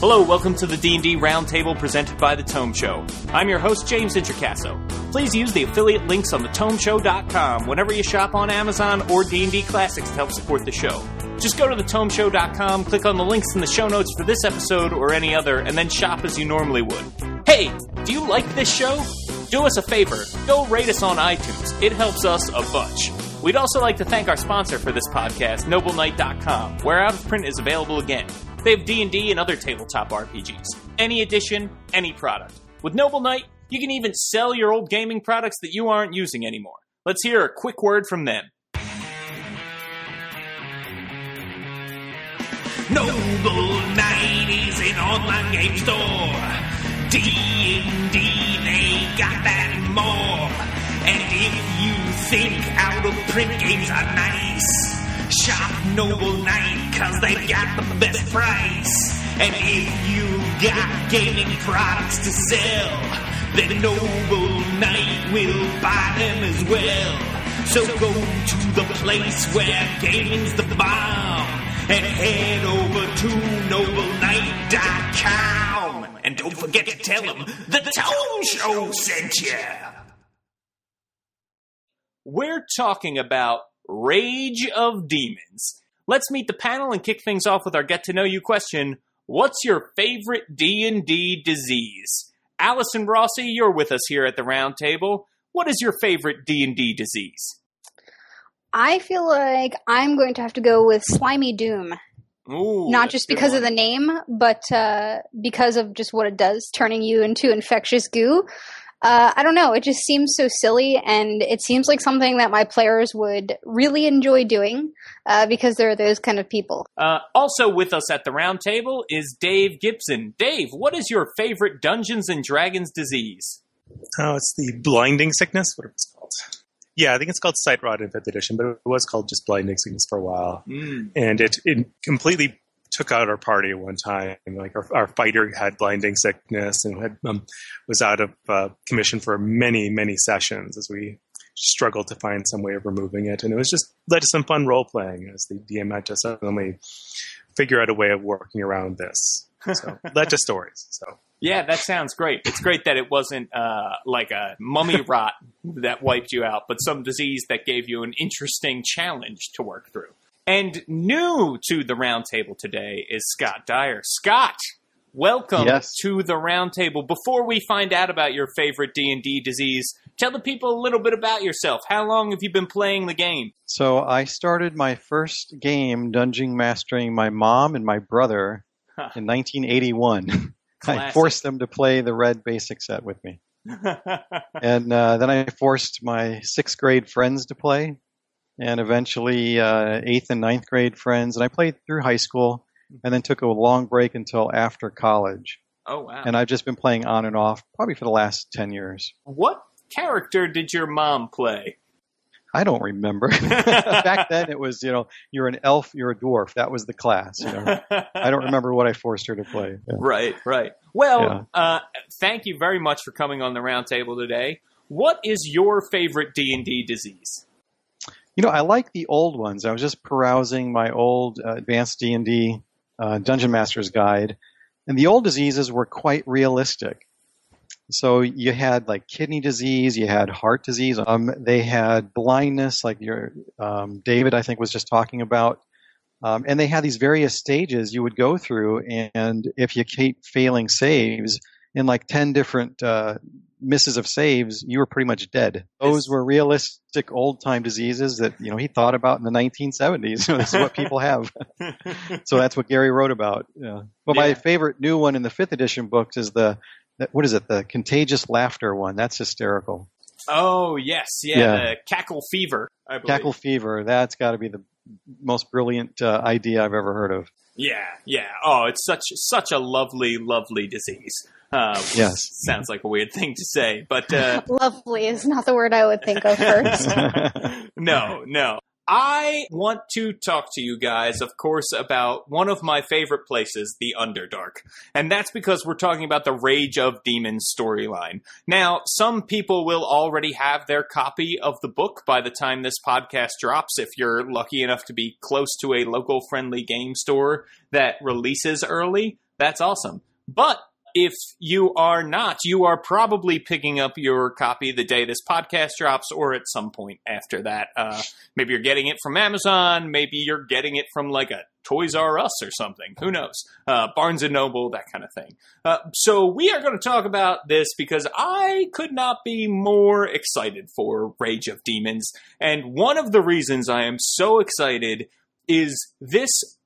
Hello, welcome to the D&D Roundtable presented by The Tome Show. I'm your host, James Introcaso. Please use the affiliate links on thetomeshow.com whenever you shop on Amazon or D&D Classics to help support the show. Just go to thetomeshow.com, click on the links in the show notes for this episode or any other, and then shop as you normally would. Hey, do you like this show? Do us a favor, go rate us on iTunes. It helps us a bunch. We'd also like to thank our sponsor for this podcast, NobleKnight.com, where Out of Print is available again. They have D&D and other tabletop RPGs. Any edition, any product. With Noble Knight, you can even sell your old gaming products that you aren't using anymore. Let's hear a quick word from them. Noble Knight is an online game store. D&D, they got that and more. And if you think out of print games are nice, shop Noble Knight cause they've got the best price. And if you got gaming products to sell, then Noble Knight will buy them as well. So go to the place where gaming's the bomb and head over to nobleknight.com. And don't forget to tell them the Tome Show sent you. We're talking about Rage of Demons. Let's meet the panel and kick things off with our get to know you question. What's your favorite D&D disease? Allison Rossi, you're with us here at the round table. What is your favorite D&D disease? I feel like I'm going to have to go with Slimy Doom. Ooh, Not just because of the name, but uh, because of just what it does, turning you into infectious goo. Uh, I don't know. It just seems so silly, and it seems like something that my players would really enjoy doing uh, because they're those kind of people. Uh, also with us at the round table is Dave Gibson. Dave, what is your favorite Dungeons and Dragons disease? Oh, it's the blinding sickness. What it's called? Yeah, I think it's called sight rot in fifth edition, but it was called just blinding sickness for a while, Mm. and it it completely took out our party one time. Like our, our fighter had blinding sickness and had um, was out of uh, commission for many many sessions as we struggled to find some way of removing it, and it was just led to some fun role playing as the DM had to suddenly figure out a way of working around this. So led to stories. So Yeah, that sounds great. It's great that it wasn't uh, like a mummy rot that wiped you out, but some disease that gave you an interesting challenge to work through. And new to the roundtable today is Scott Dyer. Scott, welcome Yes. to the roundtable. Before we find out about your favorite D and D disease, tell the people a little bit about yourself. How long have you been playing the game? So I started my first game dungeon mastering my mom and my brother Huh. in 1981. I forced them to play the red basic set with me, and uh, then I forced my sixth grade friends to play, and eventually uh, eighth and ninth grade friends. And I played through high school, and then took a long break until after college. oh wow! And I've just been playing on and off probably for the last ten years. what character did your mom play? I don't remember. Back then, it was you know you're an elf, you're a dwarf. That was the class. You know. I don't remember what I forced her to play. Yeah. Right, right. Well, Yeah. uh, thank you very much for coming on the roundtable today. What is your favorite D and D disease? You know, I like the old ones. I was just perusing my old uh, advanced D and D uh, Dungeon Master's Guide, and the old diseases were quite realistic. So you had like kidney disease, you had heart disease. Um, they had blindness, like your um, David, I think, was just talking about. Um, and they had these various stages you would go through, and if you keep failing saves in like ten different uh, misses of saves, you were pretty much dead. Those were realistic old time diseases that you know he thought about in the 1970s. this is what people have. so that's what Gary wrote about. Yeah. But Yeah. my favorite new one in the fifth edition books is the what is it? The contagious laughter one. That's hysterical. Oh yes, yeah, Yeah. the cackle fever. I believe. Cackle fever. That's got to be the most brilliant uh, idea I've ever heard of. Yeah, yeah. Oh, it's such such a lovely, lovely disease. Uh, Yes. sounds like a weird thing to say, but uh, Lovely is not the word I would think of first. no, no. I want to talk to you guys, of course, about one of my favorite places, the Underdark. And that's because we're talking about the Rage of Demons storyline. Now, some people will already have their copy of the book by the time this podcast drops, if you're lucky enough to be close to a local friendly game store that releases early. That's awesome. But if you are not, you are probably picking up your copy the day this podcast drops or at some point after that. Uh, maybe you're getting it from Amazon. Maybe you're getting it from like a Toys R Us or something. Who knows? Uh, Barnes and Noble, that kind of thing. Uh, so we are going to talk about this because I could not be more excited for Rage of Demons. And one of the reasons I am so excited is this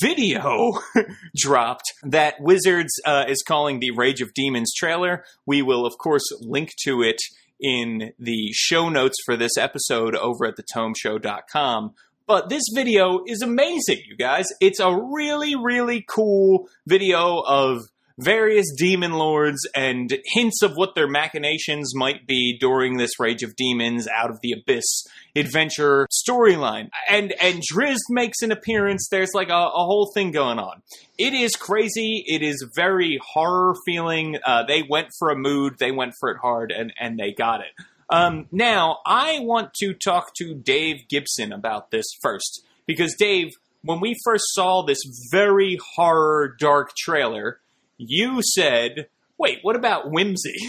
video dropped that Wizards uh, is calling the Rage of Demons trailer. We will, of course, link to it in the show notes for this episode over at thetomeshow.com. But this video is amazing, you guys. It's a really, really cool video of various demon lords and hints of what their machinations might be during this Rage of Demons Out of the Abyss adventure storyline. And and Drizzt makes an appearance. There's like a, a, whole thing going on. It is crazy. It is very horror feeling. Uh, they went for a mood. They went for it hard, and and they got it. Um, now I want to talk to Dave Gibson about this first because Dave, when we first saw this very horror dark trailer you said, wait, what about whimsy?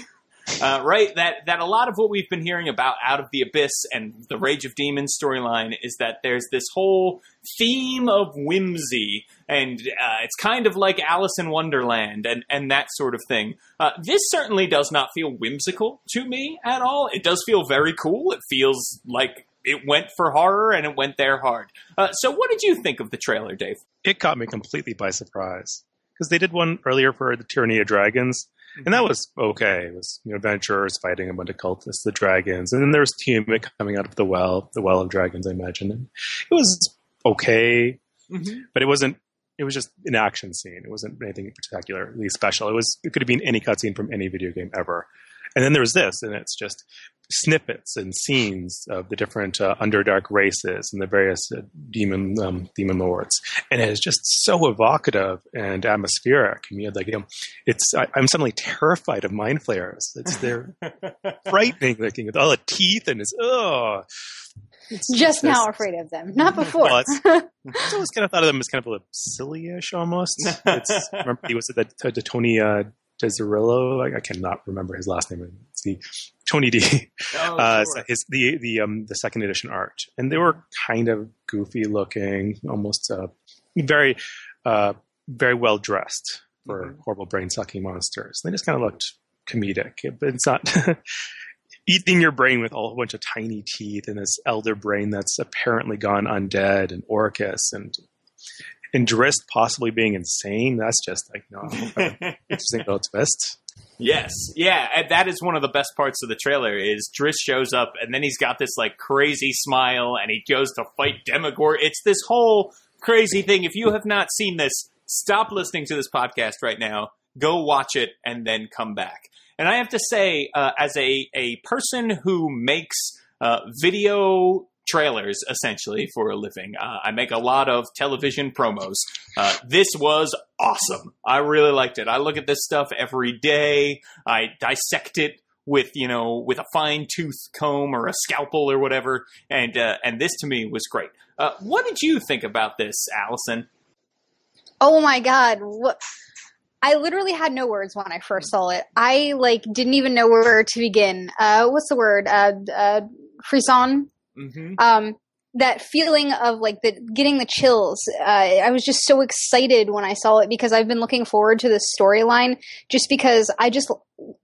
Uh, right? That that a lot of what we've been hearing about Out of the Abyss and the Rage of Demons storyline is that there's this whole theme of whimsy, and uh, it's kind of like Alice in Wonderland and and that sort of thing. Uh, this certainly does not feel whimsical to me at all. It does feel very cool. It feels like it went for horror and it went there hard. Uh, so, what did you think of the trailer, Dave? It caught me completely by surprise because they did one earlier for the Tyranny of Dragons, and that mm-hmm. was okay. It was you know, adventurers fighting a bunch of cultists, the dragons, and then there was Tiamat coming out of the well, the well of dragons, I imagine. And it was okay, mm-hmm. but it wasn't. It was just an action scene. It wasn't anything particularly special. It was. It could have been any cutscene from any video game ever. And then there's this, and it's just snippets and scenes of the different uh, underdark races and the various uh, demon um, demon lords, and it is just so evocative and atmospheric. I mean, like you know, it's I, am suddenly terrified of mind flayers. It's they're frightening looking with all the teeth and it's oh. It's just now afraid of them, not before. Well, I always kind of thought of them as kind of a silly-ish almost. It's, remember he was the, the Tony uh, Desirillo. I, I, cannot remember his last name. It's the Tony D. Oh, uh, sure. his the the um the second edition art, and they were kind of goofy looking, almost uh, very uh, very well dressed for mm-hmm. horrible brain sucking monsters. They just kind of looked comedic, but it's not. eating your brain with a whole bunch of tiny teeth and this elder brain that's apparently gone undead and Orcus and and Drizzt possibly being insane. That's just like no interesting little twist. Yes, yeah, and that is one of the best parts of the trailer. Is Drizzt shows up and then he's got this like crazy smile and he goes to fight Demogorgon. It's this whole crazy thing. If you have not seen this, stop listening to this podcast right now. Go watch it and then come back. And I have to say, uh, as a a person who makes uh, video trailers essentially for a living. Uh, I make a lot of television promos. Uh, this was awesome. I really liked it. I look at this stuff every day. I dissect it with you know with a fine tooth comb or a scalpel or whatever, and uh, and this to me was great. Uh, what did you think about this, Allison? Oh my god! What? I literally had no words when I first saw it. I like didn't even know where to begin. Uh, what's the word? Uh, frisson Mm-hmm. Um, that feeling of like the getting the chills. Uh, I was just so excited when I saw it because I've been looking forward to this storyline. Just because I just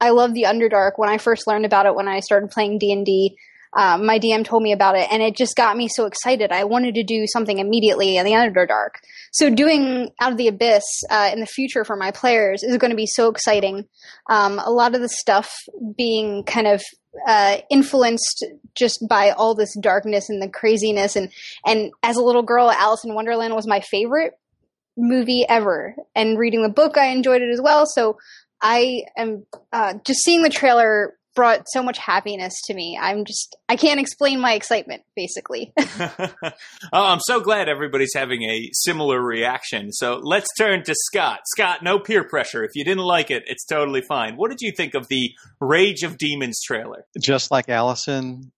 I love the Underdark. When I first learned about it, when I started playing D and D, um, my DM told me about it, and it just got me so excited. I wanted to do something immediately in the Underdark. So doing Out of the Abyss uh, in the future for my players is going to be so exciting. Um, a lot of the stuff being kind of uh, influenced just by all this darkness and the craziness, and and as a little girl, Alice in Wonderland was my favorite movie ever. And reading the book, I enjoyed it as well. So I am uh, just seeing the trailer brought so much happiness to me. I'm just I can't explain my excitement basically. oh, I'm so glad everybody's having a similar reaction. So let's turn to Scott. Scott, no peer pressure. If you didn't like it, it's totally fine. What did you think of the Rage of Demons trailer? Just like Allison,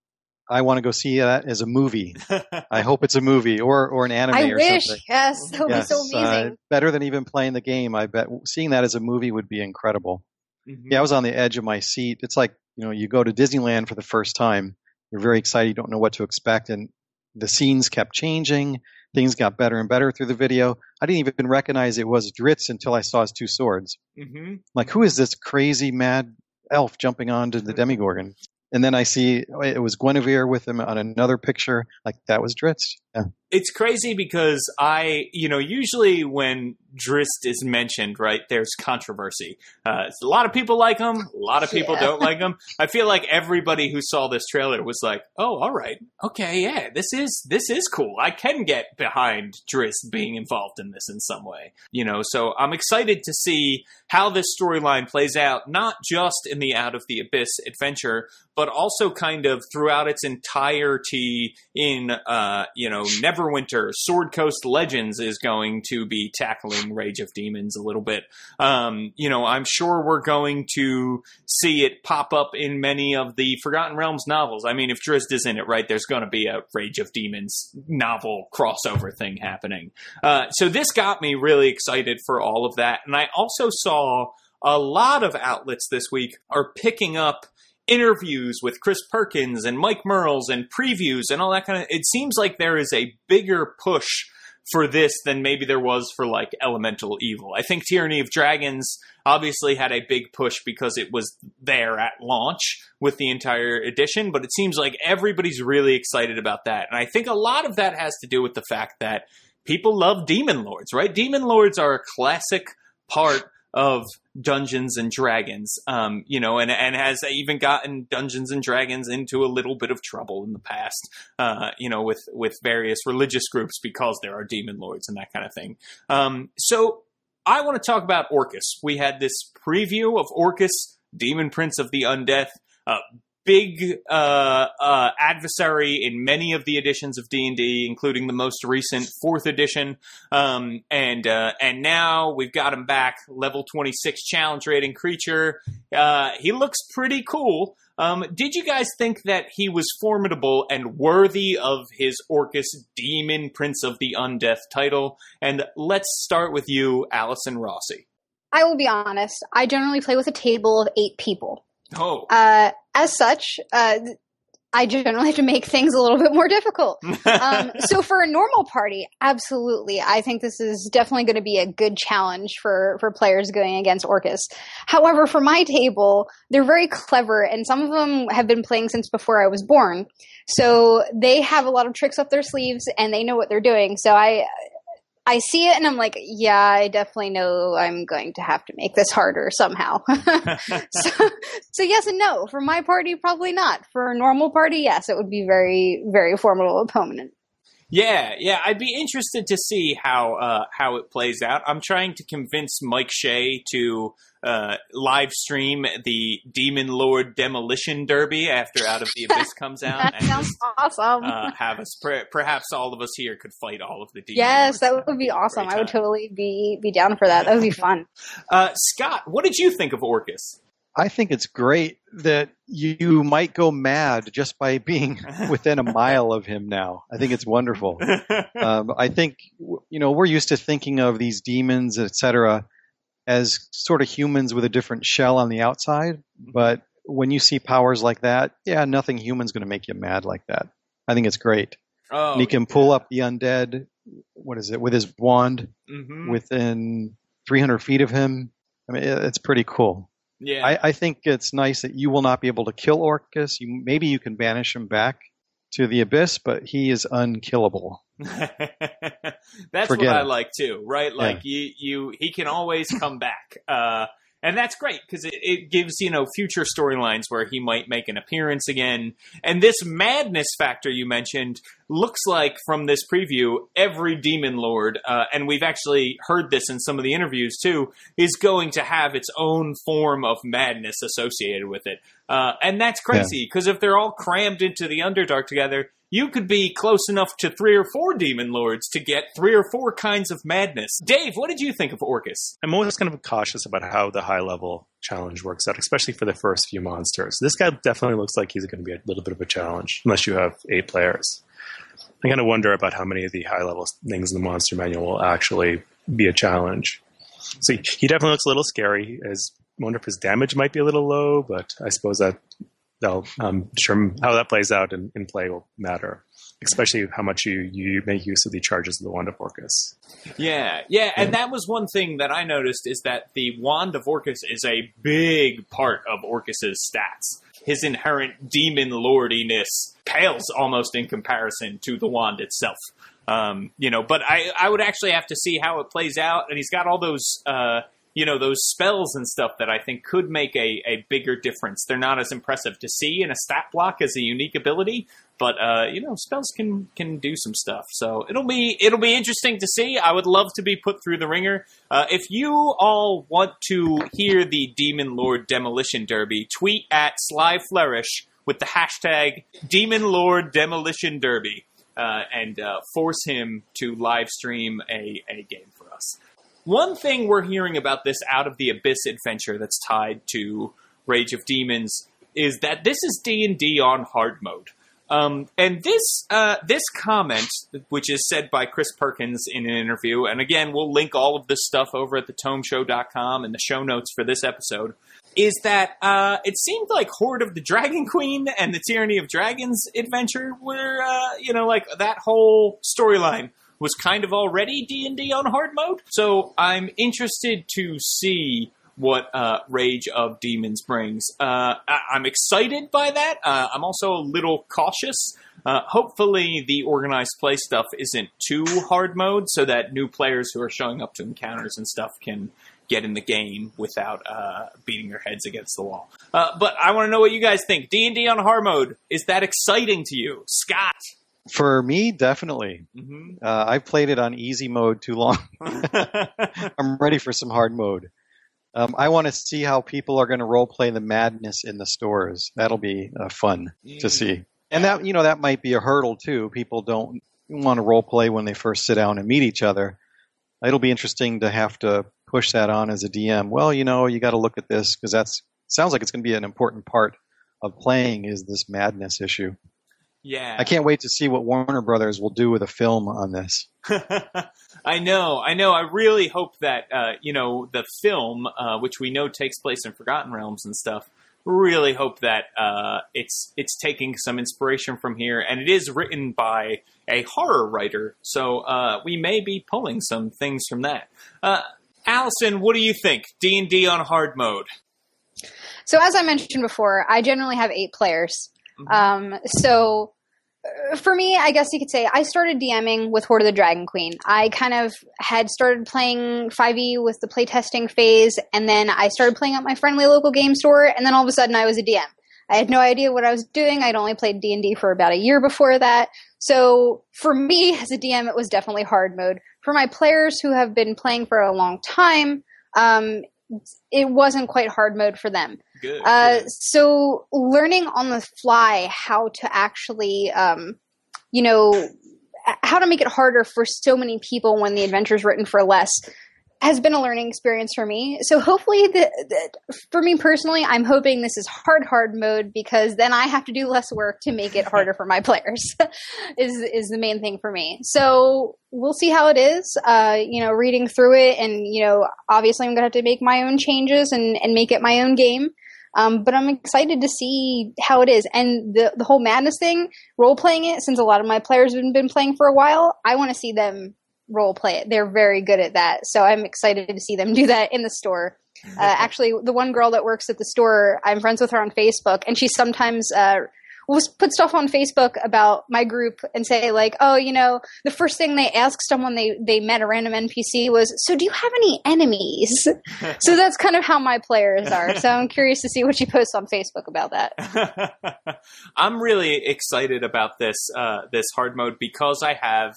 I want to go see that as a movie. I hope it's a movie or or an anime I or wish. something. Yes, that would Yes, be so uh, amazing. better than even playing the game. I bet seeing that as a movie would be incredible. Mhm. Yeah, I was on the edge of my seat. It's like you know, you go to Disneyland for the first time. You're very excited. You don't know what to expect, and the scenes kept changing. Things got better and better through the video. I didn't even recognize it was Drizzt until I saw his two swords. Mhm. Like, who is this crazy mad elf jumping onto the Demogorgon? And then I see oh, it was Guenhwyvar with him on another picture. Like that was Drizzt. Yeah. It's crazy because I, you know, usually when Drizzt is mentioned, right, there's controversy. Uh, a lot of people like him, a lot of people Yeah. don't like him. I feel like everybody who saw this trailer was like, "Oh, all right, okay, yeah, this is this is cool. I can get behind Drizzt being involved in this in some way." You know, so I'm excited to see how this storyline plays out, not just in the Out of the Abyss adventure, but also kind of throughout its entirety in uh, you know Neverwinter. Sword Coast Legends is going to be tackling Rage of Demons a little bit. Um, you know, I'm sure we're going to see it pop up in many of the Forgotten Realms novels. I mean, if Drizzt is in it, right, there's going to be a Rage of Demons novel crossover thing happening. Uh, so this got me really excited for all of that, and I also saw a lot of outlets this week are picking up interviews with Chris Perkins and Mike Mearls and previews and all that kind of. It seems like there is a bigger push for this than maybe there was for like Elemental Evil. I think Tyranny of Dragons obviously had a big push because it was there at launch with the entire edition, but it seems like everybody's really excited about that. And I think a lot of that has to do with the fact that people love Demon Lords, right? Demon Lords are a classic part of Dungeons and Dragons, um, you know, and and has even gotten Dungeons and Dragons into a little bit of trouble in the past, uh, you know, with with various religious groups because there are demon lords and that kind of thing. Um, so I want to talk about Orcus. We had this preview of Orcus, Demon Prince of the Undeath. Uh, Big uh, uh, adversary in many of the editions of D and D, including the most recent fourth edition. Um, and uh, and now we've got him back, level 26 challenge rating creature. Uh, he looks pretty cool. Um, did you guys think that he was formidable and worthy of his Orcus Demon Prince of the Undeath title? And let's start with you, Allison Rossi. I will be honest. I generally play with a table of eight people. Oh, Uh, as such, uh, I generally have to make things a little bit more difficult. um, so for a normal party, absolutely, I think this is definitely going to be a good challenge for for players going against Orcus. However, for my table, they're very clever, and some of them have been playing since before I was born. So they have a lot of tricks up their sleeves, and they know what they're doing. So I. I see it and I'm like, yeah, I definitely know I'm going to have to make this harder somehow. so, so yes and no. For my party, probably not. For a normal party, yes, it would be very, very formidable opponent. Yeah, yeah, I'd be interested to see how uh, how it plays out. I'm trying to convince Mike Shea to uh, live stream the Demon Lord Demolition Derby after Out of the Abyss comes out, That and sounds just, awesome. uh, have us per- perhaps all of us here could fight all of the demons. yes, that would be awesome. I would totally be be down for that. That would be fun. Uh, Scott, what did you think of Orcus? I think it's great that you might go mad just by being within a mile of him now. I think it's wonderful. Um, I think you know we're used to thinking of these demons, etc., as sort of humans with a different shell on the outside. But when you see powers like that, yeah, nothing human's going to make you mad like that. I think it's great. oh, and he can pull up the undead. What is it with his wand mhm. within 300 feet of him? I mean, it's pretty cool. yeah. I, I think it's nice that you will not be able to kill Orcus. You maybe you can banish him back to the abyss, but he is unkillable. that's Forget what I it. like too, right? Like you, you, he can always come back, uh, and that's great because it, it gives you know future storylines where he might make an appearance again. And this madness factor you mentioned, looks like from this preview, every demon lord, uh, and we've actually heard this in some of the interviews too, is going to have its own form of madness associated with it. Uh, and that's crazy because if they're all crammed into the Underdark together, you could be close enough to three or four demon lords to get three or four kinds of madness. Dave, what did you think of Orcus? I'm always kind of cautious about how the high level challenge works out, especially for the first few monsters. This guy definitely looks like he's going to be a little bit of a challenge, unless you have eight players. I kind of wonder about how many of the high level things in the monster manual will actually be a challenge. So he definitely looks a little scary. I wonder if his damage might be a little low, but I suppose that they'll um, determine how that plays out in, in play will matter especially how much you, you make use of the charges of the Wand of Orcus. Yeah, yeah, and that was one thing that I noticed is that the Wand of Orcus is a big part of Orcus's stats. His inherent demon lordiness pales almost in comparison to the wand itself. Um, you know, but I, I would actually have to see how it plays out. And he's got all those, uh, you know, those spells and stuff that I think could make a, a bigger difference. They're not as impressive to see in a stat block as a unique ability, but uh, you know, spells can can do some stuff. So it'll be it'll be interesting to see. I would love to be put through the ringer. Uh, if you all want to hear the Demon Lord Demolition Derby, tweet at Sly Flourish with the hashtag Demon Lord Demolition Derby. Uh, and uh, force him to live stream a, a game for us. One thing we're hearing about this Out of the Abyss adventure that's tied to Rage of Demons is that this is D and D on hard mode. Um, and this uh, this comment, which is said by Chris Perkins in an interview, and again, we'll link all of this stuff over at the thetomeshow.com and the show notes for this episode, is that uh, it seemed like Hoard of the Dragon Queen and the Tyranny of Dragons adventure were, uh, you know, like that whole storyline was kind of already D&D on hard mode. So I'm interested to see what uh, Rage of Demons brings. Uh, I- am excited by that. Uh, I'm also a little cautious. Uh, hopefully, the organized play stuff isn't too hard mode, so that new players who are showing up to encounters and stuff can get in the game without uh, beating their heads against the wall. Uh, but I want to know what you guys think. D and D on hard mode is that exciting to you, Scott? For me, definitely. Mm-hmm. I've played it on easy mode too long. I'm ready for some hard mode. Um, I want to see how people are going to role play the madness in the stores. That'll be uh, fun mm. to see. And that you know that might be a hurdle too. People don't want to role play when they first sit down and meet each other. It'll be interesting to have to push that on as a DM. Well, you know, you got to look at this because that's sounds like it's going to be an important part of playing is this madness issue. Yeah. I can't wait to see what Warner Brothers will do with a film on this. I know, I know. I really hope that uh, you know the film, uh, which we know takes place in Forgotten Realms and stuff. Really hope that uh, it's it's taking some inspiration from here, and it is written by a horror writer, so uh, we may be pulling some things from that. Uh, Allison, what do you think? D and D on hard mode. So as I mentioned before, I generally have eight players. Mm-hmm. Um, so for me, I guess you could say I started DMing with Hoard of the Dragon Queen. I kind of had started playing 5e with the playtesting phase, and then I started playing at my friendly local game store, and then all of a sudden I was a DM. I had no idea what I was doing. I'd only played D&D for about a year before that. So for me as a DM, it was definitely hard mode. For my players who have been playing for a long time, um, it wasn't quite hard mode for them. Good, uh, So learning on the fly how to actually, um, you know, how to make it harder for so many people when the adventure is written for less has been a learning experience for me. So hopefully, the, the, for me personally, I'm hoping this is hard hard mode because then I have to do less work to make it harder for my players. is is the main thing for me. So we'll see how it is. Uh, you know, reading through it, and you know, obviously, I'm gonna have to make my own changes and and make it my own game. Um, but I'm excited to see how it is. And the the whole madness thing, role playing it, since a lot of my players have been playing for a while, I want to see them role play it. They're very good at that. So I'm excited to see them do that in the store. Uh, actually, the one girl that works at the store, I'm friends with her on Facebook, and she sometimes uh, will put stuff on Facebook about my group and say like, oh, you know, the first thing they asked someone they they met a random NPC was, so do you have any enemies? so that's kind of how my players are. So I'm curious to see what you post on Facebook about that. I'm really excited about this uh, this hard mode because I have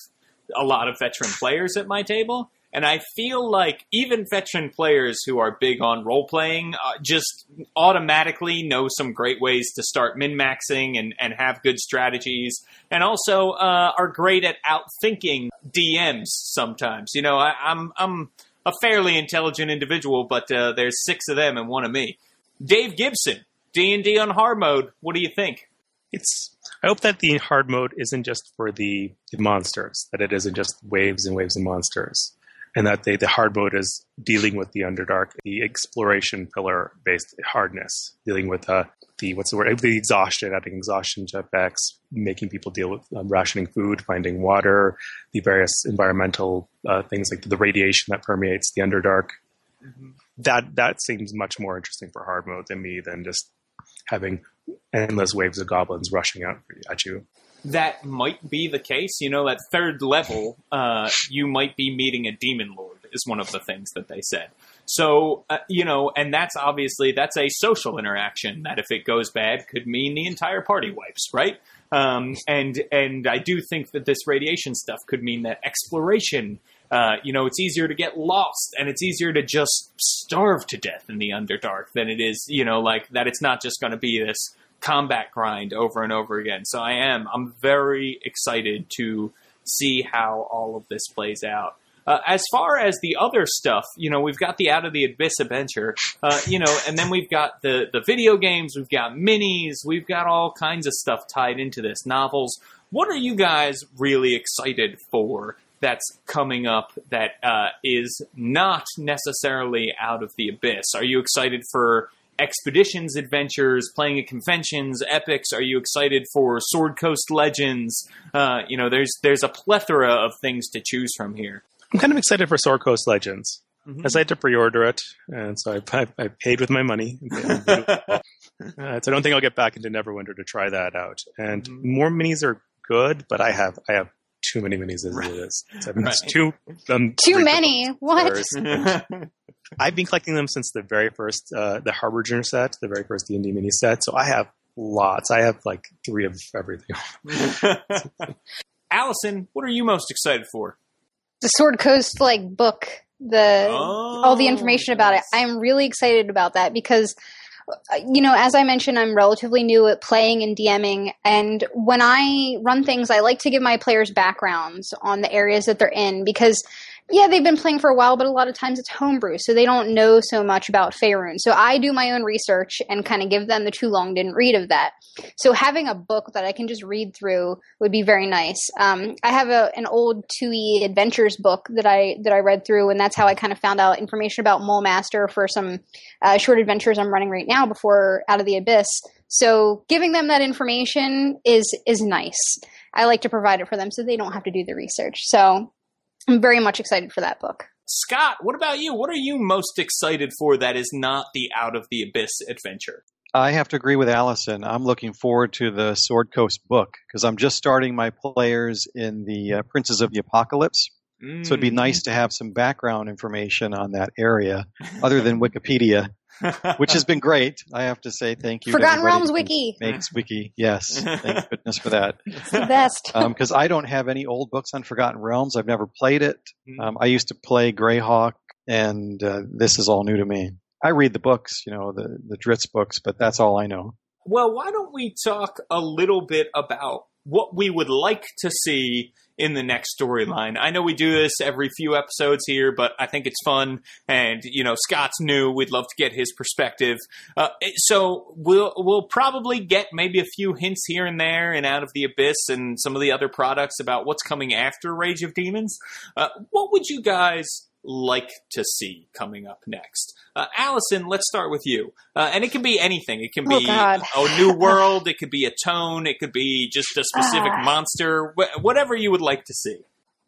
a lot of veteran players at my table. And I feel like even veteran players who are big on role playing uh, just automatically know some great ways to start min maxing and, and have good strategies, and also uh, are great at outthinking DMs sometimes. You know, I, am I'm, I'm a fairly intelligent individual, but uh, there's six of them and one of me. Dave Gibson, D and D on hard mode. What do you think? It's. I hope that the hard mode isn't just for the, the monsters. That it isn't just waves and waves of monsters and that they, the hard mode is dealing with the underdark, the exploration pillar based hardness, dealing with uh, the what's the word, the exhaustion, adding exhaustion to effects, making people deal with um, rationing food, finding water, the various environmental uh, things like the radiation that permeates the underdark. Mm-hmm. That that seems much more interesting for hard mode than me than just having endless waves of goblins rushing out at you that might be the case. You know, at third level, uh, you might be meeting a demon lord, is one of the things that they said. So, uh, you know, and that's obviously that's a social interaction that if it goes bad could mean the entire party wipes, right? Um, and and I do think that this radiation stuff could mean that exploration. Uh, you know, it's easier to get lost, and it's easier to just starve to death in the Underdark than it is, you know, like that. It's not just going to be this combat grind over and over again. So I am. I'm very excited to see how all of this plays out. Uh, as far as the other stuff, you know, we've got the Out of the Abyss adventure, uh, you know, and then we've got the the video games, we've got minis, we've got all kinds of stuff tied into this. Novels. What are you guys really excited for? That's coming up that uh, is not necessarily out of the abyss. Are you excited for expeditions adventures, playing at conventions, epics? Are you excited for Sword Coast Legends? Uh, you know, there's there's a plethora of things to choose from here. I'm kind of excited for Sword Coast Legends. Mm-hmm. I had to pre-order it, and so I, I, I paid with my money. uh, so I don't think I'll get back into Neverwinter to try that out. And mm-hmm. more minis are good, but I have I have too many minis as right. it is. So right. too um, too many. What? I've been collecting them since the very first, uh, the Harbinger set, the very first D and D mini set. So I have lots. I have like three of everything. Allison, what are you most excited for? The Sword Coast like book, the oh, all the information about it. I'm really excited about that because Uh, you know, as I mentioned, I'm relatively new at playing and DMing, and when I run things, I like to give my players backgrounds on the areas that they're in because yeah, they've been playing for a while, but a lot of times it's homebrew, so they don't know so much about Faerun. So I do my own research and kind of give them the too long didn't read of that. So having a book that I can just read through would be very nice. Um, I have a, an old 2e adventures book that I that I read through, and that's how I kind of found out information about Mulmaster for some uh, short adventures I'm running right now before Out of the Abyss. So giving them that information is is nice. I like to provide it for them so they don't have to do the research. So I'm very much excited for that book. Scott, what about you? What are you most excited for that is not the Out of the Abyss adventure? I have to agree with Allison. I'm looking forward to the Sword Coast book because I'm just starting my players in the uh, Princes of the Apocalypse. Mm. So it'd be nice to have some background information on that area other than Wikipedia which has been great. I have to say thank you. Forgotten Realms Wiki makes Wiki. Yes, thank goodness for that. It's the best. Because um, I don't have any old books on Forgotten Realms. I've never played it. Mm-hmm. Um, I used to play Greyhawk, and uh, this is all new to me. I read the books, you know, the the Drizzt books, but that's all I know. Well, why don't we talk a little bit about what we would like to see in the next storyline. I know we do this every few episodes here, but I think it's fun. And you know, Scott's new. We'd love to get his perspective. Uh, so we'll we'll probably get maybe a few hints here and there and out of the abyss and some of the other products about what's coming after Rage of Demons. Uh, what would you guys like to see coming up next? Uh, Allison, let's start with you. Uh, and it can be anything. It can be oh, a new world. It could be a tone. It could be just a specific uh. monster. Wh- whatever you would like to see.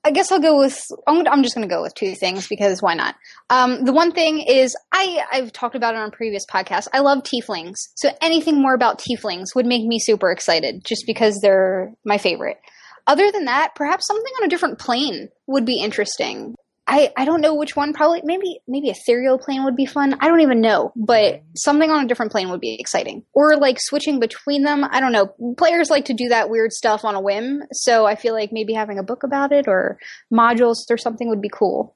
I guess I'll go with. I'm, I'm just going to go with two things because why not? Um, the one thing is, I I've talked about it on previous podcasts. I love tieflings, so anything more about tieflings would make me super excited, just because they're my favorite. Other than that, perhaps something on a different plane would be interesting. I, I don't know which one. Probably maybe maybe ethereal plane would be fun. I don't even know, but mm-hmm. something on a different plane would be exciting. Or like switching between them. I don't know. Players like to do that weird stuff on a whim, so I feel like maybe having a book about it or modules or something would be cool.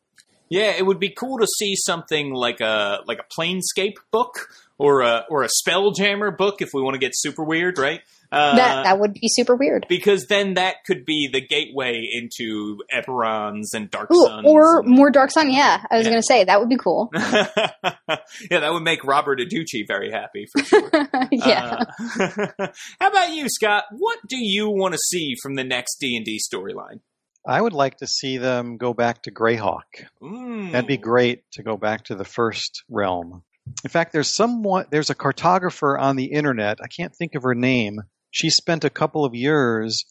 Yeah, it would be cool to see something like a like a Planescape book or a or a Spelljammer book if we want to get super weird, right? Uh, that that would be super weird. because then that could be the gateway into Eberrons and Dark Ooh, Suns. or and- more Dark Sun. Yeah, I was Yeah. going to say that would be cool. yeah, that would make Robert Adducci very happy for sure. yeah. Uh, how about you, Scott? What do you want to see from the next D and D storyline? I would like to see them go back to Greyhawk. Mm. That'd be great to go back to the first realm. In fact, there's someone there's a cartographer on the internet. I can't think of her name. She spent a couple of years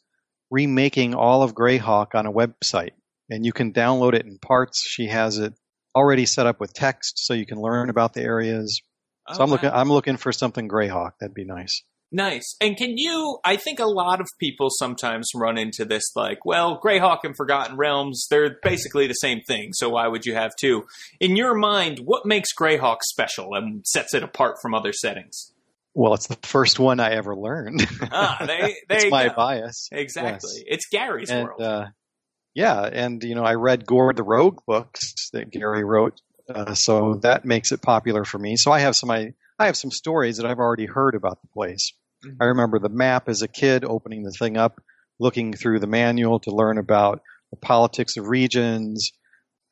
remaking all of Greyhawk on a website, and you can download it in parts. She has it already set up with text, so you can learn about the areas. So Oh, I'm looking. I'm looking for something Greyhawk. That'd be nice. Nice. And can you? I think a lot of people sometimes run into this like, well, Greyhawk and Forgotten Realms, they're basically the same thing, so why would you have two? In your mind, what makes Greyhawk special and sets it apart from other settings? Well, it's the first one I ever learned. Ah, they, it's my go. bias. Exactly. Yes. It's Gary's and world. uh, yeah, and you know, I read Gord the Rogue books that Gary wrote, uh, so that makes it popular for me. So I have some I, I have some stories that I've already heard about the place. Mhm. I remember the map as a kid, opening the thing up, looking through the manual to learn about the politics of regions,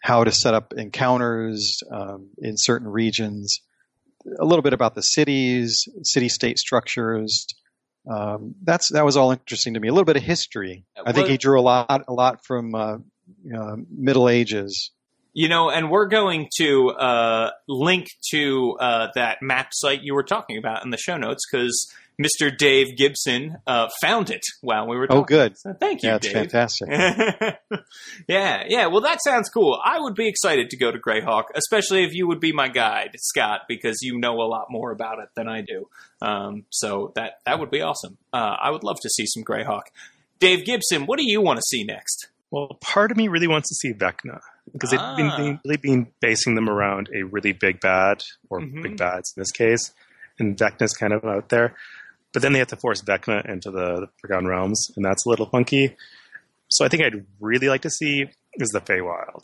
how to set up encounters um, in certain regions, a little bit about the cities, city-state structures. Um, that's that was all interesting to me. A little bit of history. I think he drew a lot, a lot from uh, uh, Middle Ages. You know, and we're going to uh, link to uh, that map site you were talking about in the show notes because Mr. Dave Gibson uh, found it while we were talking. Oh, good. So thank you, Yeah, it's Dave. fantastic. yeah, yeah. Well, that sounds cool. I would be excited to go to Greyhawk, especially if you would be my guide, Scott, because you know a lot more about it than I do. Um, so that that would be awesome. Uh, I would love to see some Greyhawk. Dave Gibson, what do you want to see next? Well, part of me really wants to see Vecna because they've Ah. been, been really been basing them around a really big bad or Mhm. big bads in this case, and Vecna's kind of out there. But then they have to force Vecna into the, the Forgotten Realms, and that's a little funky. So I think I'd really like to see is the Feywild,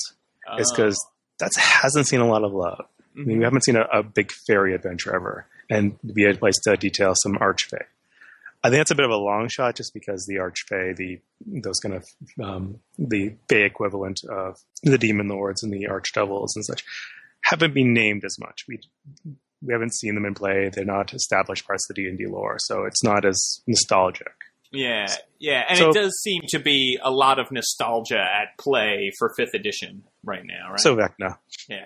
is because that hasn't seen a lot of love. I mean, we haven't seen a, a big fairy adventure ever, and to be a place to detail some archfey. I think that's a bit of a long shot, just because the archfey, the those kind of um, the fey equivalent of the demon lords and the archdevils and such, haven't been named as much. We we haven't seen them in play. They're not established parts of the D and D lore, so it's not as nostalgic. Yeah, yeah, and So- it does seem to be a lot of nostalgia at play for fifth edition right now, right? So Vecna, yeah,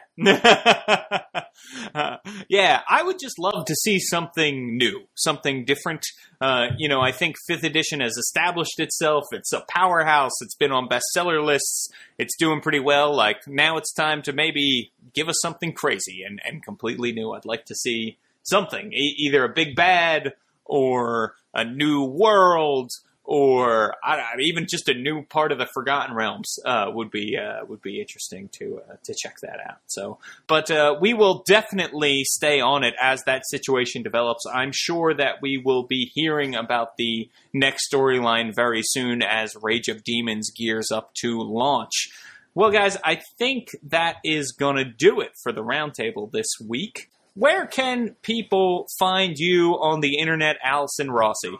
Uh, yeah, I would just love to see something new, something different. Uh, you know, I think fifth edition has established itself. It's a powerhouse. It's been on bestseller lists. It's doing pretty well. Like now, it's time to maybe give us something crazy and, and completely new. I'd like to see something, e- either a big bad or a new world or I, even just a new part of the Forgotten Realms uh, would be uh, would be interesting to uh, to check that out. So, but uh, we will definitely stay on it as that situation develops. I'm sure that we will be hearing about the next storyline very soon as Rage of Demons gears up to launch. Well, guys, I think that is going to do it for the roundtable this week. Where can people find you on the internet, Allison Rossi?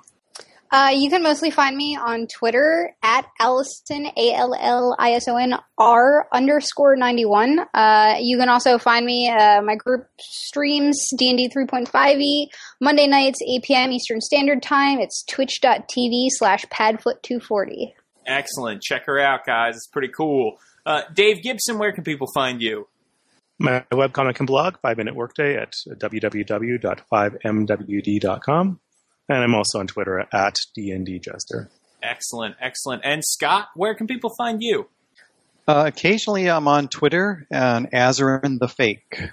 Uh, you can mostly find me on Twitter at Allison A L L I S O N R underscore ninety one. Uh, you can also find me. Uh, my group streams D and D three point five E Monday nights eight p.m. Eastern Standard Time. It's twitch.tv slash padfoot two forty. Excellent. Check her out, guys. It's pretty cool. Uh, Dave Gibson, where can people find you? My webcomic and blog, Five Minute Workday, at www.5mwd.com, and I'm also on Twitter at dndjester. Excellent, excellent. And Scott, where can people find you? Uh, occasionally, I'm on Twitter and Azarin the Fake.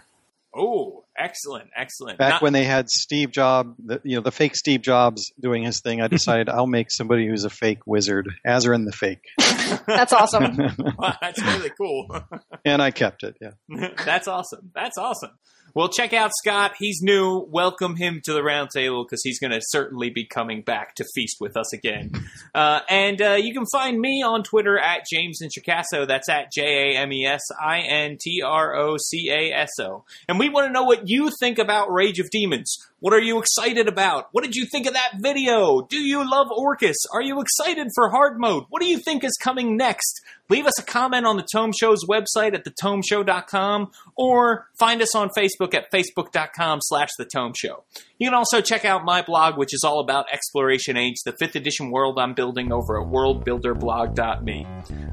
Oh, excellent, excellent. Back Not- when they had Steve Jobs, the, you know, the fake Steve Jobs doing his thing, I decided I'll make somebody who's a fake wizard, Azarin the Fake, That's awesome. Wow, that's really cool. and I kept it. Yeah. That's awesome. That's awesome. Well, check out Scott. He's new. Welcome him to the roundtable because he's going to certainly be coming back to feast with us again. Uh, and uh, you can find me on Twitter at James Introcaso. That's at J A M E S I N T R O C A S O. And we want to know what you think about Rage of Demons. What are you excited about? What did you think of that video? Do you love Orcus? Are you excited for hard mode? What do you think is coming next? Leave us a comment on the Tome Show's website at thetomeshow.com or find us on Facebook at facebook.com slash the Tome Show. You can also check out my blog, which is all about Exploration Age, the 5th edition world I'm building over at worldbuilderblog.me.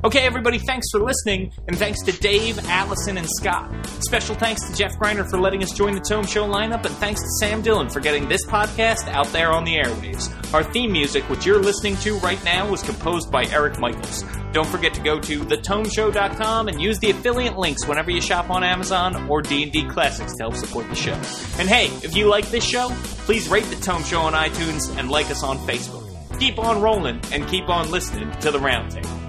Okay, everybody, thanks for listening, and thanks to Dave, Allison, and Scott. Special thanks to Jeff Greiner for letting us join the Tome Show lineup, and thanks to Sam Dillon for getting this podcast out there on the airwaves. Our theme music, which you're listening to right now, was composed by Eric Michaels. Don't forget to go to thetomeshow.com and use the affiliate links whenever you shop on Amazon or D&D Classics to help support the show. And hey, if you like this show, please rate the Tome Show on iTunes and like us on Facebook. Keep on rolling and keep on listening to the Roundtable.